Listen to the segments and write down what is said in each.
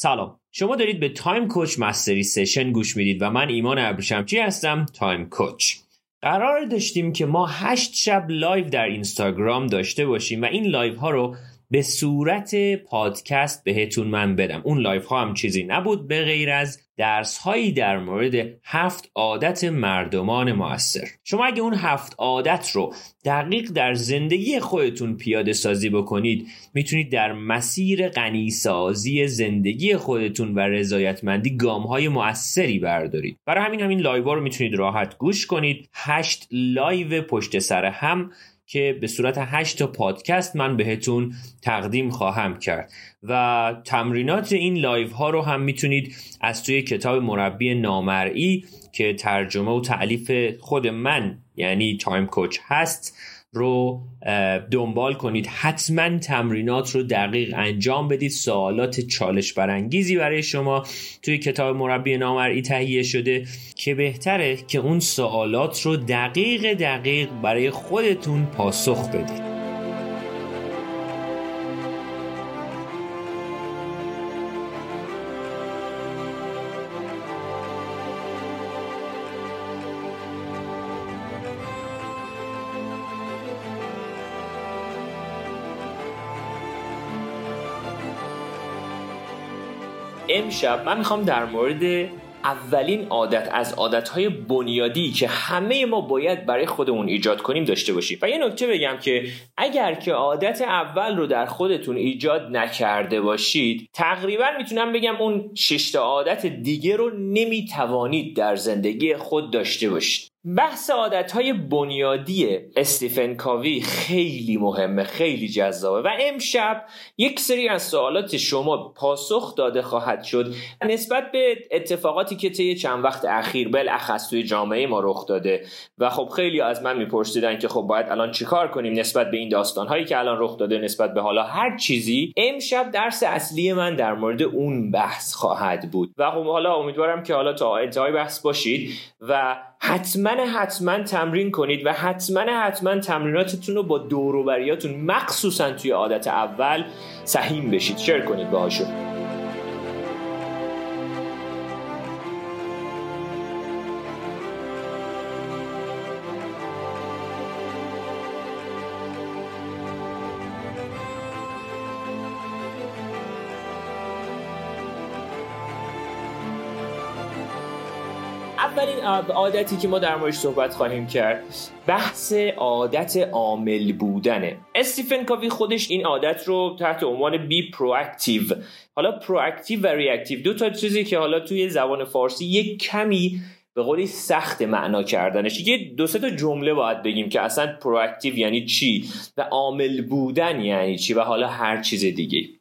سلام. شما دارید به Time Coach Mastery Session گوش می‌دید و من ایمان ابریشمچی هستم، Time Coach. قرار داشتیم که ما هشت شب live در اینستاگرام داشته باشیم و این live ها رو به صورت پادکست بهتون من بدم. اون live ها هم چیزی نبود به غیر از درس هایی در مورد هفت عادت مردمان موثر. شما اگه اون هفت عادت رو دقیق در زندگی خودتون پیاده سازی بکنید می‌تونید در مسیر غنی‌سازی زندگی خودتون و رضایتمندی گام های موثری بردارید. برای همین همین live رو می‌تونید راحت گوش کنید. هشت live پشت سر هم که به صورت 8 تا پادکست من بهتون تقدیم خواهم کرد. و تمرینات این live ها رو هم می‌تونید از توی کتاب مربی نامرئی که ترجمه و تألیف خود من یعنی Time Coach هست رو دنبال کنید. حتما تمرینات رو دقیق انجام بدید. سوالات چالش برانگیزی برای شما توی کتاب مربی نامرئی تهیه شده که بهتره که اون سوالات رو دقیق دقیق برای خودتون پاسخ بدید. امشب من می‌خوام در مورد اولین عادت از عادتهای بنیادی که همه ما باید برای خودمون ایجاد کنیم داشته باشیم. و یه نکته بگم که اگر که عادت اول رو در خودتون ایجاد نکرده باشید تقریبا می‌تونم بگم اون ششتا عادت دیگه رو نمی‌توانید در زندگی خود داشته باشید. بحث عادت های بنیادی استیفن کاوی خیلی مهمه خیلی جذابه و امشب یک سری از سوالات شما پاسخ داده خواهد شد. نسبت به اتفاقاتی که طی چند وقت اخیر بالاخص توی جامعه ما رخ داده و خب خیلی از من میپرسیدن که خب باید الان چیکار کنیم نسبت به این داستان هایی که الان رخ داده نسبت به حالا هر چیزی امشب درس اصلی من در مورد اون بحث خواهد بود. و خب حالا امیدوارم که حالا تا انتهای بحث باشید و حتما حتما تمرین کنید و حتما حتما تمریناتتون رو با دوروبریاتون مخصوصا توی عادت اول سهیم بشید. شیر کنید باهاشون. عادتی که ما در موردش صحبت خواهیم کرد بحث عادت عامل بودنه. استیفن کاوی خودش این عادت رو تحت عنوان بی پرواکتیو حالا proactive و reactive دو تا چیزی که حالا توی زبان فارسی یک کمی به قولی سخت معنا کردنش. یه دو سه تا جمله باید بگیم که اصلا proactive یعنی چی و عامل بودن یعنی چی و حالا هر چیز دیگه.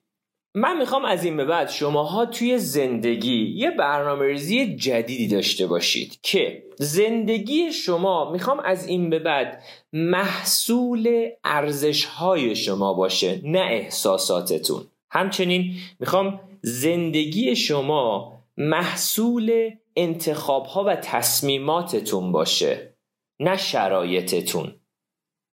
من می‌خوام از این به بعد شماها توی زندگی یه برنامه ریزی جدیدی داشته باشید که زندگی شما می‌خوام از این به بعد محصول ارزش های شما باشه نه احساساتتون. همچنین می‌خوام زندگی شما محصول انتخاب ها و تصمیماتتون باشه نه شرایطتون.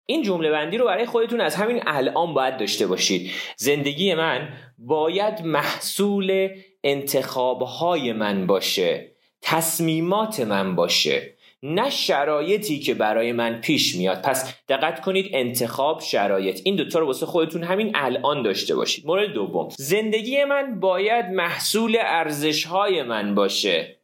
این جمله بندی رو برای خودتون از همین الان باید داشته باشید. زندگی من باید محصول انتخابهای من باشه تصمیمات من باشه نه شرایطی که برای من پیش میاد. پس دقت کنید انتخاب شرایط. این دوتا رو واسه خودتون همین الان داشته باشید. مورد دوم. زندگی من باید محصول ارزشهای من باشه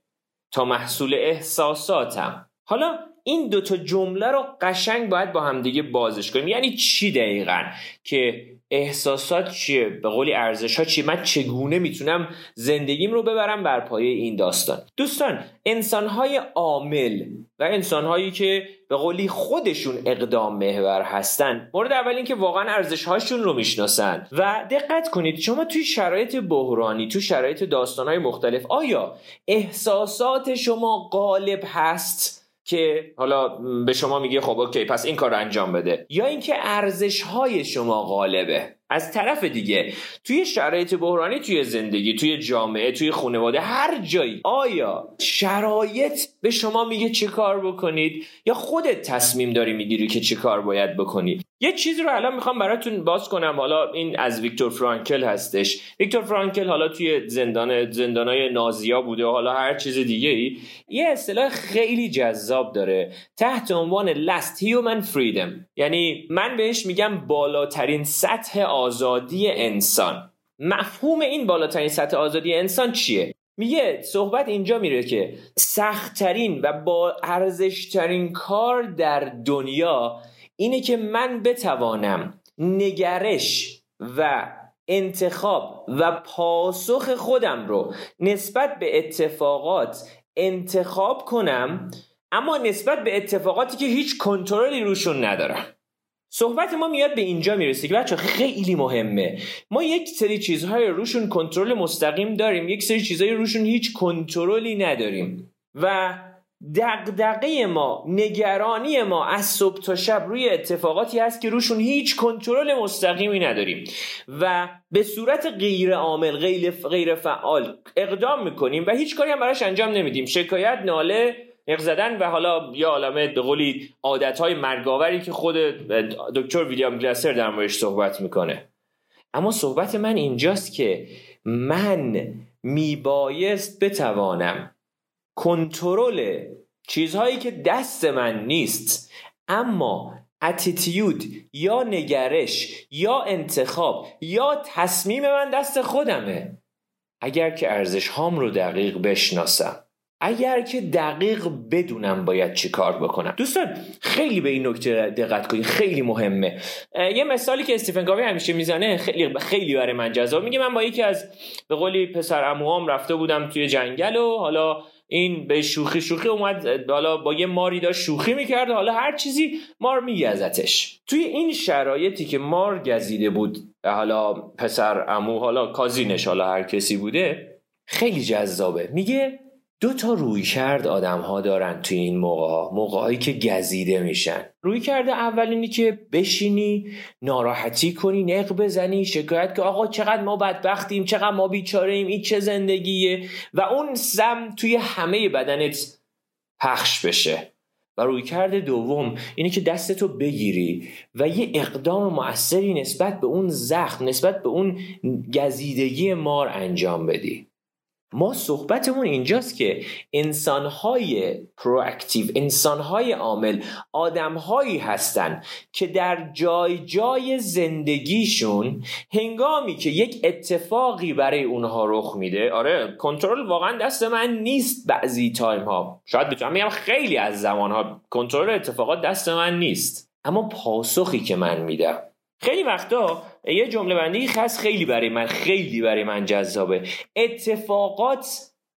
تا محصول احساساتم. حالا این دوتا جمله رو قشنگ باید با همدیگه بازش کنیم. یعنی چی دقیقا؟ که احساسات چیه؟ به قولی ارزش ها چیه؟ من چگونه می‌تونم زندگیم رو ببرم بر پایه این داستان؟ دوستان انسان های عامل و انسان هایی که به قولی خودشون اقدام محور هستن مورد اول اینکه واقعا ارزش هاشون رو می‌شناسن. و دقت کنید شما توی شرایط بحرانی تو شرایط داستان های مختلف آیا احساسات شما غالب هست؟ که حالا به شما میگه خب اوکی پس این کار انجام بده. یا اینکه ارزش های شما غالبه. از طرف دیگه توی شرایط بحرانی توی زندگی توی جامعه توی خانواده هر جایی آیا شرایط به شما میگه چه کار بکنید؟ یا خودت تصمیم داری می‌گیری که چه کار باید بکنید یه چیزی رو الان می‌خوام براتون باز کنم. حالا این از ویکتور فرانکل هستش. ویکتور فرانکل حالا توی زندان زندانای نازیا بوده و حالا هر چیز دیگه ای یه اصطلاح خیلی جذاب داره. تحت عنوان last human freedom. یعنی من بهش میگم بالاترین سطح آزادی انسان. مفهوم این بالاترین سطح آزادی انسان چیه؟ میگه صحبت اینجا میره که سختترین و با ارزشترین کار در دنیا اینه که من بتوانم نگرش و انتخاب و پاسخ خودم رو نسبت به اتفاقات انتخاب کنم اما نسبت به اتفاقاتی که هیچ کنترلی روشون ندارم. صحبت ما میاد به اینجا می‌رسه که بچه خیلی مهمه. ما یک سری چیزهای روشون کنترل مستقیم داریم یک سری چیزهای روشون هیچ کنترلی نداریم. و دقدقه ما نگرانی ما از صبح تا شب روی اتفاقاتی هست که روشون هیچ کنترل مستقیمی نداریم. و به صورت غیر عامل غیر, غیر فعال اقدام می‌کنیم و هیچ کاری هم براش انجام نمیدیم. شکایت ناله نق زدن و حالا یا عالمه به قولی عادتهای مرگاوری که خود دکتر ویلیام گلاسر در موردش صحبت می‌کنه. اما صحبت من اینجاست که من میبایست بتوانم کنترل چیزهایی که دست من نیست اما اتیتیود یا نگرش یا انتخاب یا تصمیم من دست خودمه. اگر که ارزش هام رو دقیق بشناسم. اگر که دقیق بدونم باید چی کار بکنم. دوستان خیلی به این نکته دقت کنید خیلی مهمه. یه مثالی که استیفن گاوی همیشه می‌زنه خیلی خیلی برای من جذاب. میگه من با یکی از به قولی پسر عموام رفته بودم توی جنگل و حالا این به شوخی شوخی اومد حالا با یه ماری داشت شوخی می‌کرد حالا هر چیزی مار میگزتش. توی این شرایطی که مار گزیده بود حالا پسر امو حالا کازینش حالا هر کسی بوده خیلی جذابه. میگه دو تا روی کرد آدم ها دارن توی این موقع ها موقع که گزیده میشن. روی کرده اولینی که بشینی ناراحتی کنی نق بزنی شکایت که آقا چقدر ما بدبختیم چقدر ما بیچاره ایم این چه زندگیه؟ و اون سم توی همه بدنت پخش بشه. و روی کرده دوم اینه که دستتو بگیری و یه اقدام مؤثری نسبت به اون زخم نسبت به اون گزیدگی مار انجام بدی. ما صحبتمون اینجاست که انسانهای پرواکتیو انسانهای عامل آدمهایی هستن که در جای جای زندگیشون هنگامی که یک اتفاقی برای اونها رخ میده آره کنترل واقعا دست من نیست بعضی تایم ها. شاید بتونم میگم خیلی از زمان ها کنترل اتفاقات دست من نیست. اما پاسخی که من میدم. خیلی وقتا یه جمله بندی خاص خیلی برای من خیلی برای من جذابه. اتفاقات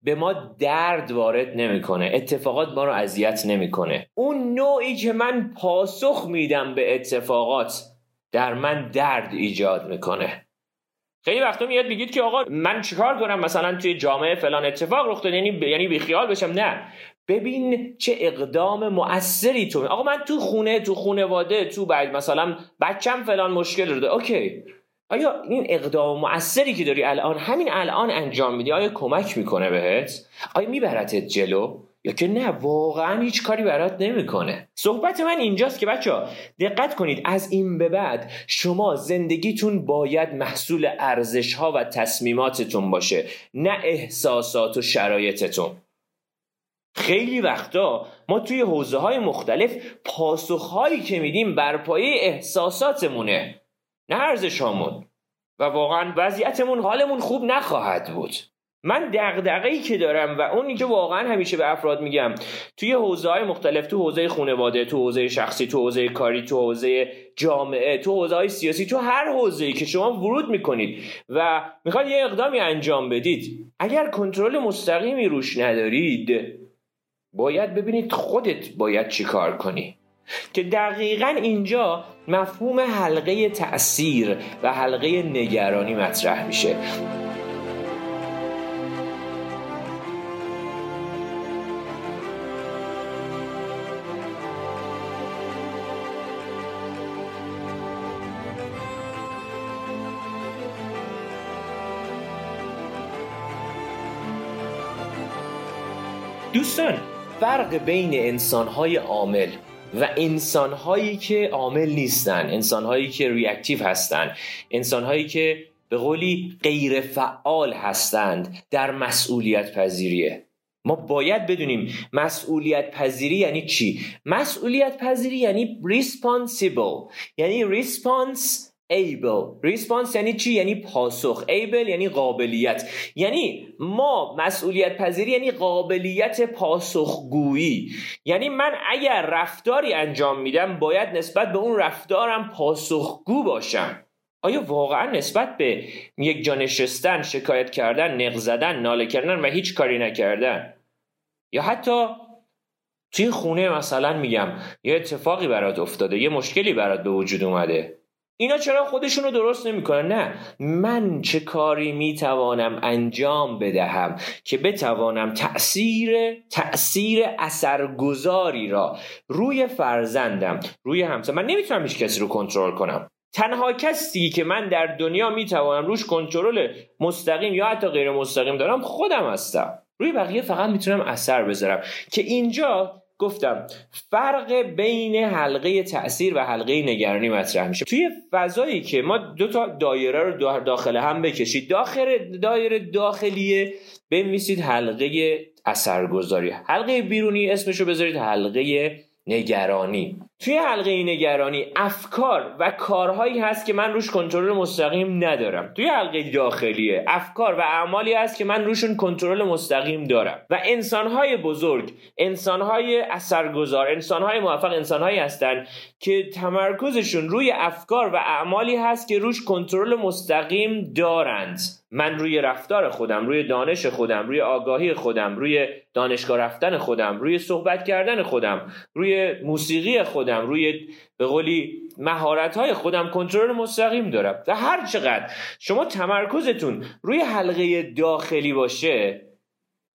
به ما درد وارد نمی‌کنه. اتفاقات ما رو اذیت نمی‌کنه. اون نوعی که من پاسخ میدم به اتفاقات در من درد ایجاد می‌کنه. خیلی وقتا میاد بگید که آقا من چیکار کنم؟ مثلا توی جامعه فلان اتفاق رخ داد یعنی یعنی بیخیال بشم. نه. ببین چه اقدام مؤثری تو آقا من تو خونه تو خونواده تو بعد مثلا بچم فلان مشکل داره. اوکی. آیا این اقدام مؤثری که داری الان همین الان انجام میدی آیا کمک می‌کنه بهت؟ آیا میبرتت جلو؟ یا که نه واقعا هیچ کاری برات نمی‌کنه. صحبت من اینجاست که بچه دقت کنید از این به بعد شما زندگیتون باید محصول ارزش ها و تصمیماتتون باشه نه احساسات و شرایطتون. خیلی وقتا ما توی حوزه های مختلف پاسخ هایی که میدیم بر پایه احساساتمونه نه ارزش و واقعا وضعیتمون حالمون خوب نخواهد بود. من دغدغه‌ای که دارم و اونی که واقعا همیشه به افراد میگم توی حوزه های مختلف تو حوزه خانواده تو حوزه شخصی تو حوزه کاری تو حوزه جامعه تو حوزه های سیاسی تو هر حوزه‌ای که شما ورود می‌کنید و می‌خواد یه اقدامی انجام بدید اگر کنترل مستقیمی روش ندارید باید ببینید خودت باید چی کار کنی. که دقیقا اینجا مفهوم حلقه تأثیر و حلقه نگرانی مطرح میشه. دوستان فرق بین انسانهای عامل و انسانهایی که عامل نیستن انسانهایی که ریاکتیو هستن انسانهایی که به قولی غیر فعال هستند در مسئولیت پذیریه ما باید بدونیم مسئولیت پذیری یعنی چی؟ مسئولیت پذیری یعنی responsible یعنی response able. ریسپانس یعنی چی؟ یعنی پاسخ. Able یعنی قابلیت. یعنی ما مسئولیت پذیری یعنی قابلیت پاسخگویی. یعنی من اگر رفتاری انجام میدم باید نسبت به اون رفتارم پاسخگو باشم. آیا واقعا نسبت به یک جا نشستن شکایت کردن نق زدن ناله کردن و هیچ کاری نکردن؟ یا حتی توی خونه مثلا میگم یه اتفاقی برات افتاده یه مشکلی برات به وجود اومده. اینا چرا خودشون رو درست نمی‌کنن؟ نه. من چه کاری می‌توانم انجام بدهم که بتوانم تاثیر تاثیر اثرگذاری را روی فرزندم روی همسر من نمی‌تونم هیچ کسی رو کنترل کنم. تنها کسی که من در دنیا می‌توانم روش کنترل مستقیم یا حتی غیر مستقیم دارم خودم هستم. روی بقیه فقط می‌تونم اثر بذارم. که اینجا گفتم فرق بین حلقه تاثیر و حلقه نگرانی مطرح میشه. توی فضایی که ما دو تا دایره رو داخل هم بکشید داخل دایره داخلیه بنویسید حلقه اثرگذاری. حلقه بیرونی اسمشو بذارید حلقه نگرانی. توی حلقه نگرانی افکار و کارهایی هست که من روش کنترل مستقیم ندارم. توی حلقه داخلیه افکار و اعمالی هست که من روشون کنترل مستقیم دارم. و انسانهای بزرگ انسانهای اثرگذار انسانهای موفق انسانهایی هستند که تمرکزشون روی افکار و اعمالی هست که روش کنترل مستقیم دارند. من روی رفتار خودم روی دانش خودم روی آگاهی خودم روی دانشگاه رفتن خودم روی صحبت کردن خودم روی موسیقی خودم روی به قولی مهارت های خودم کنترل مستقیم دارم. و هر چقدر شما تمرکزتون روی حلقه داخلی باشه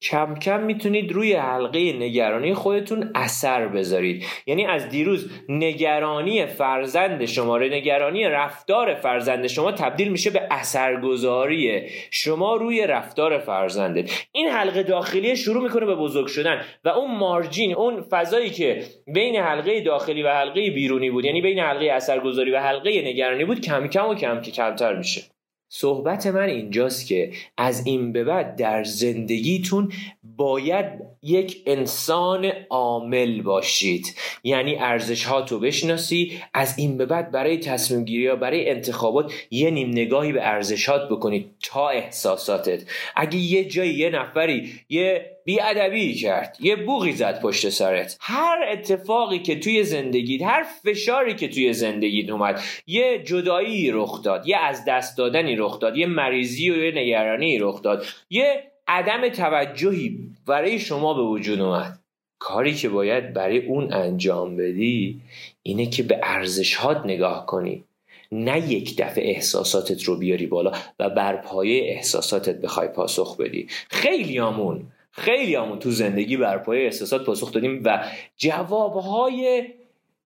کم کم می‌تونید روی حلقه نگرانی خودتون اثر بذارید. یعنی از دیروز نگرانی فرزند شما نگرانی رفتار فرزند شما تبدیل میشه به اثرگذاری. شما روی رفتار فرزندت این حلقه داخلی شروع می‌کنه به بزرگ شدن و اون مارجین اون فضایی که بین حلقه داخلی و حلقه بیرونی بود یعنی بین حلقه اثرگذاری و حلقه نگرانی بود کم کم و کم که کمتر میشه. صحبت من اینجاست که از این به بعد در زندگیتون باید یک انسان عامل باشید. یعنی ارزش ها تو بشناسی از این به بعد برای تصمیم گیری یا برای انتخابات یه نیم نگاهی به ارزشات بکنید تا احساساتت. اگه یه جایی یه نفری یه بیادبی کرد. یه بوغی زد پشت سرت. هر اتفاقی که توی زندگیت هر فشاری که توی زندگیت اومد یه جدایی رخ داد یه از دست دادنی رخ داد یه مریضی و یه نگرانی رخ داد. یه عدم توجهی برای شما به وجود اومد. کاری که باید برای اون انجام بدی اینه که به ارزشهات نگاه کنی. نه یک دفعه احساساتت رو بیاری بالا و بر پایه احساساتت بخوای پاسخ بدی. خیلی آمون خیلی همون تو زندگی بر پایه احساسات پاسخ دادیم و جوابهای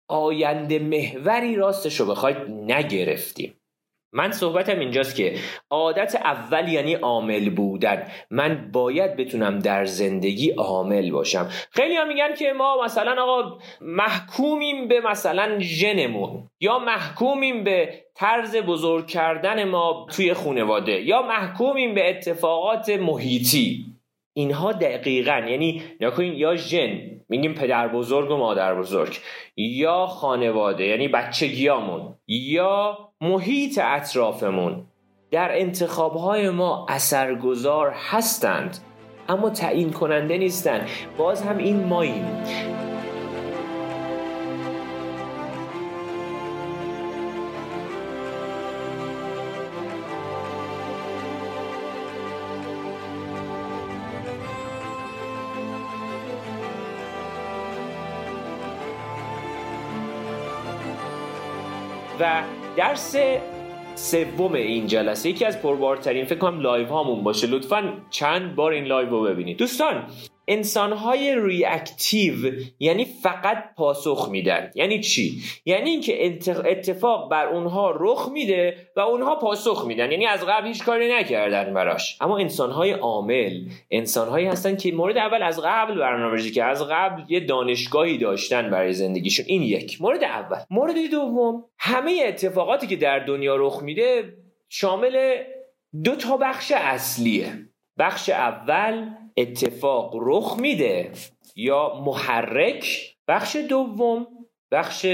آینده محوری راستش رو بخواید نگرفتیم. من صحبتم اینجاست که عادت اول یعنی عامل بودن. من باید بتونم در زندگی عامل باشم. خیلی هم میگن که ما مثلا آقا محکومیم به مثلا ژنمون یا محکومیم به طرز بزرگ کردن ما توی خانواده یا محکومیم به اتفاقات محیطی. اینها دقیقا یعنی نکنین یا ژن میگیم پدر بزرگ و مادر بزرگ یا خانواده یعنی بچگیامون یا محیط اطرافمون در انتخابهای ما اثرگذار هستند اما تعیین کننده نیستند. باز هم این ماییم. درس سوم این جلسه یکی از پربارترین فکر کنم live هامون باشه. لطفا چند بار این live رو ببینید. دوستان انسانهای reactive یعنی فقط پاسخ میدن. یعنی چی؟ یعنی اینکه اتفاق بر اونها رخ میده و اونها پاسخ میدن. یعنی از قبل هیچ کاری نکردن براش. اما انسانهای عامل انسانهایی هستن که مورد اول از قبل برنامه‌ریزی که از قبل یه دانشگاهی داشتن برای زندگیشون. این یک. مورد اول. مورد دوم همه اتفاقاتی که در دنیا رخ میده شامل دو تا بخش اصلیه. بخش اول اتفاق رخ میده یا محرک بخش دوم بخش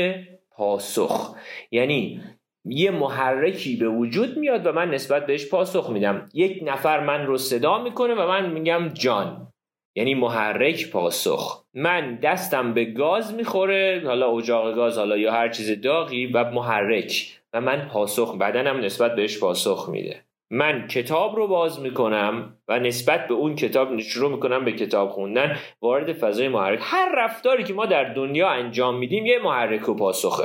پاسخ. یعنی یه محرکی به وجود میاد و من نسبت بهش پاسخ میدم. یک نفر من رو صدا می‌کنه و من میگم جان. یعنی محرک پاسخ. من دستم به گاز می‌خوره حالا اجاق گاز حالا یا هر چیز داغی و محرک. و من پاسخ بدنم نسبت بهش پاسخ میده. من کتاب رو باز می‌کنم و نسبت به اون کتاب شروع می‌کنم به کتاب خوندن وارد فضای محرک. هر رفتاری که ما در دنیا انجام میدیم یه محرک و پاسخه.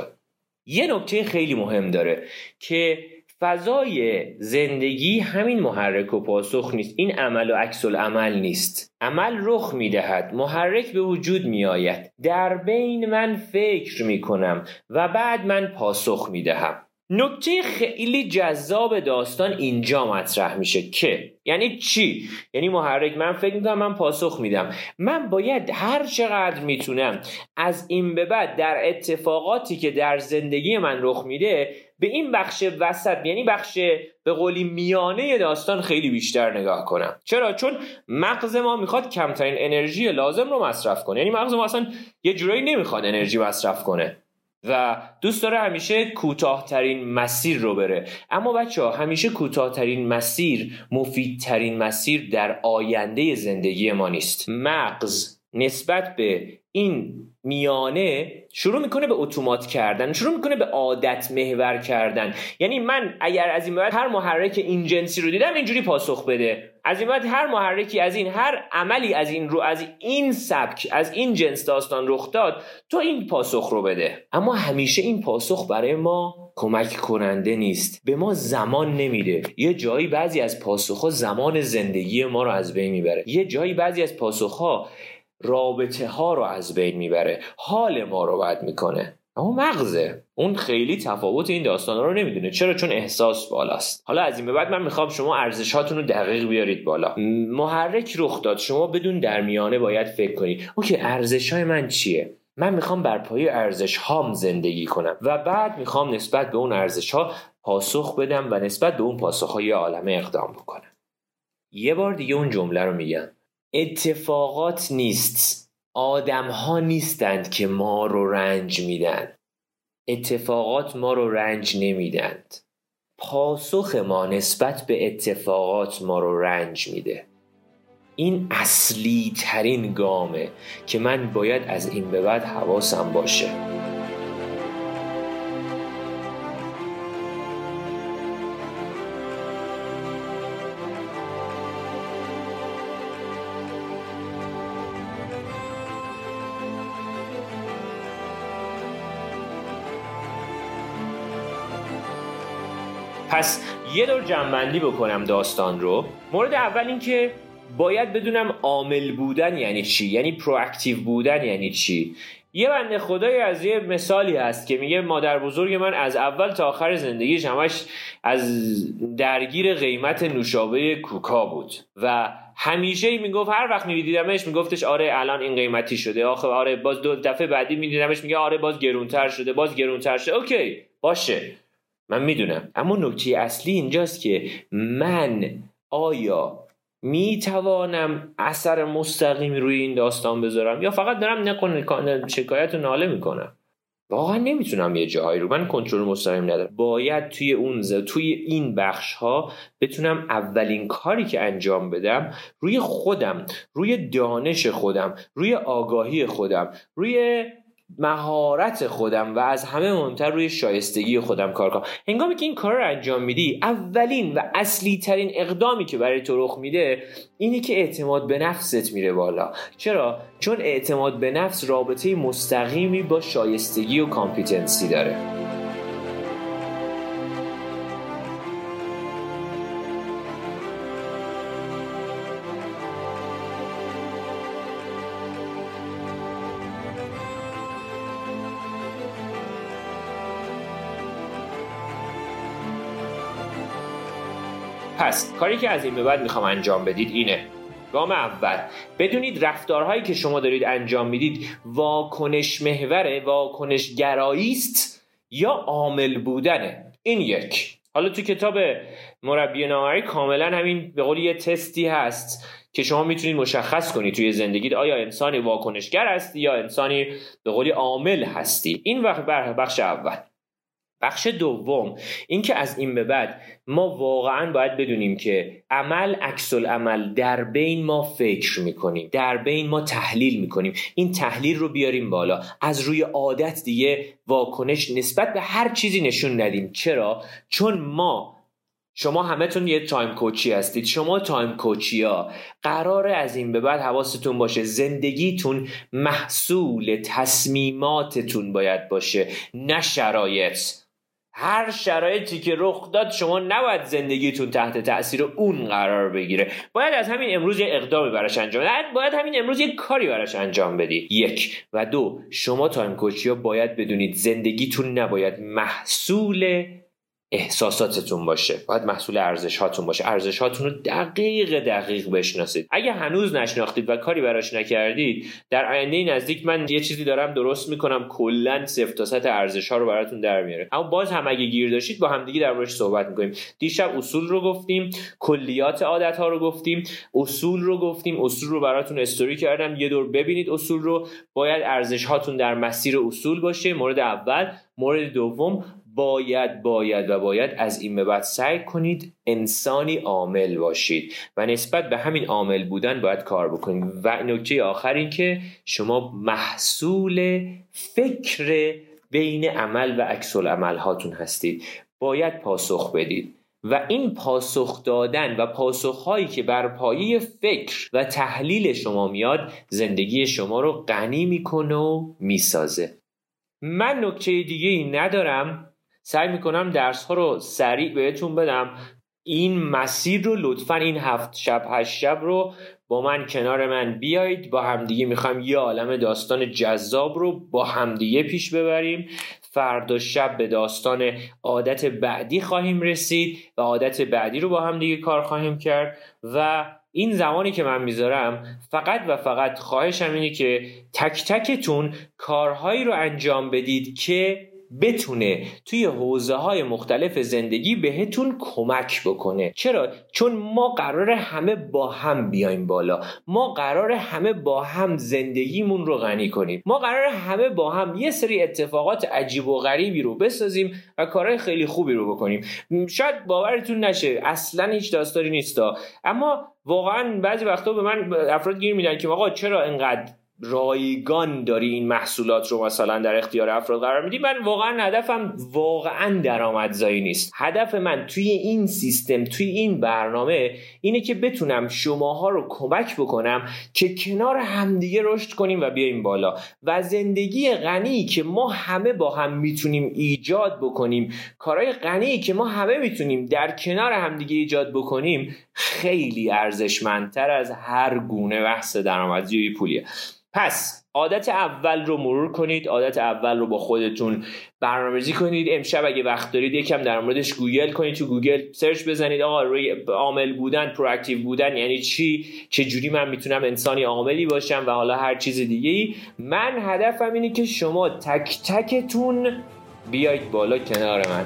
یه نکته خیلی مهم داره که فضای زندگی همین محرک و پاسخ نیست. این عمل و عکس عمل نیست. عمل رخ می‌دهد محرک به وجود میآید. در بین من فکر می‌کنم و بعد من پاسخ می‌دهم. نکته خیلی جذاب داستان اینجا مطرح میشه که یعنی چی؟ یعنی محرک من فکر می‌کنم من پاسخ میدم. من باید هر چقدر می‌تونم از این به بعد در اتفاقاتی که در زندگی من رخ میده به این بخش وسط یعنی بخش به قولی میانه داستان خیلی بیشتر نگاه کنم. چرا؟ چون مغز ما می‌خواد کمترین انرژی لازم رو مصرف کنه. یعنی مغز ما اصلا یه جورایی نمی‌خواد انرژی مصرف کنه. و دوست داره همیشه کوتاهترین مسیر رو بره. اما بچه ها همیشه کوتاهترین مسیر مفیدترین مسیر در آینده زندگی ما نیست. مغز نسبت به این میانه شروع می‌کنه به اتومات کردن شروع می‌کنه به عادت محور کردن. یعنی من اگر از این بعد هر محرک این جنسی رو دیدم اینجوری پاسخ بده. از این بعد هر محرکی از این هر عملی از این رو از این سبک از این جنس داستان رخ داد تو این پاسخ رو بده. اما همیشه این پاسخ برای ما کمک کننده نیست. به ما زمان نمیده. یه جایی بعضی از پاسخ ها زمان زندگی ما رو از بین می‌بره. یه جایی بعضی از پاسخ ها رابطه ها رو از بین می‌بره. حال ما رو بد می‌کنه. اما مغزه. اون خیلی تفاوت این داستان رو نمی‌دونه. چرا؟ چون احساس بالاست. حالا از این به بعد من می‌خوام شما ارزش هاتون رو دقیق بیارید بالا. محرک رخ داد. شما بدون در میانه باید فکر کنید. اوکی ارزش های من چیه؟ من می‌خوام بر پایه ارزش هام زندگی کنم. و بعد می‌خوام نسبت به اون ارزش ها پاسخ بدم و نسبت به اون پاسخ های عالمه اقدام بکنم. یه بار دیگه اون جمله رو میگم. اتفاقات نیست. آدم ها نیستند که ما رو رنج میدن. اتفاقات ما رو رنج نمیدند. پاسخ ما نسبت به اتفاقات ما رو رنج میده. این اصلی ترین گامه که من باید از این به بعد حواسم باشه. یه دور جمع‌بندی بکنم داستان رو. مورد اول این که باید بدونم عامل بودن یعنی چی؟ یعنی proactive بودن یعنی چی؟ یه بنده خدایی از یه مثالی هست که میگه مادر بزرگ من از اول تا آخر زندگیش همش از درگیر قیمت نوشابه کوکا بود. و همیشه می‌گفت هر وقت میدیدمش میگفتش آره الان این قیمتی شده. آخه آره باز دو دفعه بعدی میدیدمش میگه آره باز گرونتر شده باز گرونتر شده. okay باشه. من می‌دونم. اما نکته اصلی اینجاست که من آیا می توانم اثر مستقیمی روی این داستان بذارم؟ یا فقط دارم نکن شکایت و ناله می‌کنم؟ واقعا نمی‌تونم یه جاهایی رو. من کنترل مستقیم ندارم. باید توی اون ز... توی این بخش ها بتونم اولین کاری که انجام بدم روی خودم روی دانش خودم روی آگاهی خودم روی مهارت خودم و از همه مهمتر روی شایستگی خودم کار کنم. هنگامی که این کار رو انجام میدی اولین و اصلی ترین اقدامی که برای تو رخ میده اینه که اعتماد به نفست میره بالا. چرا؟ چون اعتماد به نفس رابطه مستقیمی با شایستگی و کامپیتنسی داره. پس کاری که از این به بعد می‌خوام انجام بدید اینه. گام اول. بدونید رفتارهایی که شما دارید انجام می‌دید واکنش محوره واکنش گرایی است یا عامل بودنه؟ این یک. حالا تو کتاب مربی نامری کاملا همین به قول یه تستی هست که شما می‌تونید مشخص کنید توی زندگیت آیا انسانی واکنشگر هستی یا انسانی به قولی عامل هستی. این وقت بخش اول. بخش دوم اینکه از این به بعد ما واقعا باید بدونیم که عمل عکس عمل در بین ما فکر می‌کنیم در بین ما تحلیل می‌کنیم. این تحلیل رو بیاریم بالا. از روی عادت دیگه واکنش نسبت به هر چیزی نشون ندیم. چرا؟ چون ما شما همه‌تون یه Time Coach ی هستید. شما Time Coach ی ها قراره از این به بعد حواستون باشه. زندگیتون محصول تصمیماتتون باید باشه نه شرایط. هر شرایطی که رخ داد شما نباید زندگیتون تحت تاثیر اون قرار بگیره. باید از همین امروز یه اقدامی براش انجام بدید باید همین امروز یه کاری براش انجام بدی. یک و دو شما تایم کوچی ها باید بدونید زندگیتون نباید محصول احساساتتون باشه. باید محصول ارزش هاتون باشه. ارزش هاتون رو دقیق دقیق بشناسید. اگه هنوز نشناختید و کاری براش نکردید در آینده نزدیک من یه چیزی دارم درست می‌کنم. کلا تا صد ارزش ها رو براتون در میاره. اما باز هم اگه گیر داشتید با همدیگه در موردش صحبت می‌کنیم. دیشب اصول رو گفتیم. کلیات عادت ها رو گفتیم. اصول رو گفتیم. اصول رو براتون استوری کردم. یه دور ببینید اصول رو. باید ارزش هاتون در مسیر اصول باشه. مورد اول. مورد دوم. باید باید و باید از این به بعد سعی کنید انسانی عامل باشید و نسبت به همین عامل بودن باید کار بکنید. و نکته آخر این که شما محصول فکر بین عمل و عکس عمل هاتون هستید. باید پاسخ بدید. و این پاسخ دادن و پاسخهایی که بر پایه فکر و تحلیل شما میاد زندگی شما رو غنی می‌کنه و می‌سازه. من نکته دیگه ای ندارم. سعی می‌کنم درس ها رو سریع بهتون بدم. این مسیر رو لطفا این هفت شب هشت شب رو با من کنار من بیایید. با همدیگه می‌خوام یه عالم داستان جذاب رو با همدیگه پیش ببریم. فردا شب به داستان عادت بعدی خواهیم رسید و عادت بعدی رو با همدیگه کار خواهیم کرد. و این زمانی که من می‌ذارم فقط و فقط خواهشم اینه که تک تکتون کارهایی رو انجام بدید که بتونه توی حوزه های مختلف زندگی بهتون کمک بکنه. چرا؟ چون ما قرار همه با هم بیایم بالا. ما قرار همه با هم زندگیمون رو غنی کنیم. ما قرار همه با هم یه سری اتفاقات عجیب و غریبی رو بسازیم و کارهای خیلی خوبی رو بکنیم. شاید باورتون نشه اصلا هیچ داستانی نیستا اما واقعا بعضی وقتا به من افراد گیر میدن که آقا چرا اینقدر رایگان داری این محصولات رو مثلا در اختیار افراد قرار میدی؟ من واقعا هدفم واقعا درآمدزایی نیست. هدف من توی این سیستم توی این برنامه اینه که بتونم شماها رو کمک بکنم که کنار همدیگه رشد کنیم و بیایم بالا. و زندگی غنی که ما همه با هم می‌تونیم ایجاد بکنیم کارهای غنی که ما همه می‌تونیم در کنار همدیگه ایجاد بکنیم خیلی ارزشمندتر از هر گونه بحث درآمدزایی پولیه. پس عادت اول رو مرور کنید عادت اول رو با خودتون برنامه‌ریزی کنید. امشب اگه وقت دارید یکم در موردش گوگل کنید تو گوگل search بزنید. آقا روی عامل بودن proactive بودن یعنی چی؟ چه جوری من می‌تونم انسانی عاملی باشم و حالا هر چیز دیگه ای من هدفم اینه که شما تک تکتون بیاید بالا کنار من.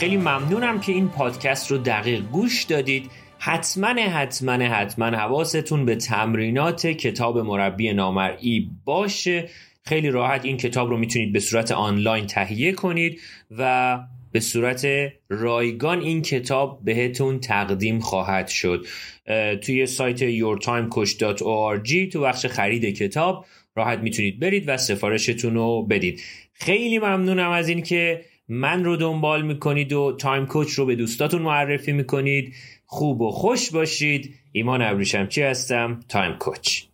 خیلی ممنونم که این پادکست رو دقیق گوش دادید. حتما حتما حتما حواستون به تمرینات کتاب مربی نامرئی باشه. خیلی راحت این کتاب رو می‌تونید به صورت آنلاین تهیه کنید و به صورت رایگان این کتاب بهتون تقدیم خواهد شد. توی سایت yourtimecoach.org تو بخش خرید کتاب راحت می‌تونید برید و سفارشتون رو بدید. خیلی ممنونم از اینکه من رو دنبال می‌کنید و تایم کوچ رو به دوستاتون معرفی می‌کنید. خوب و خوش باشید. ایمان ابریشمچی هستم؟ تایم کوچ.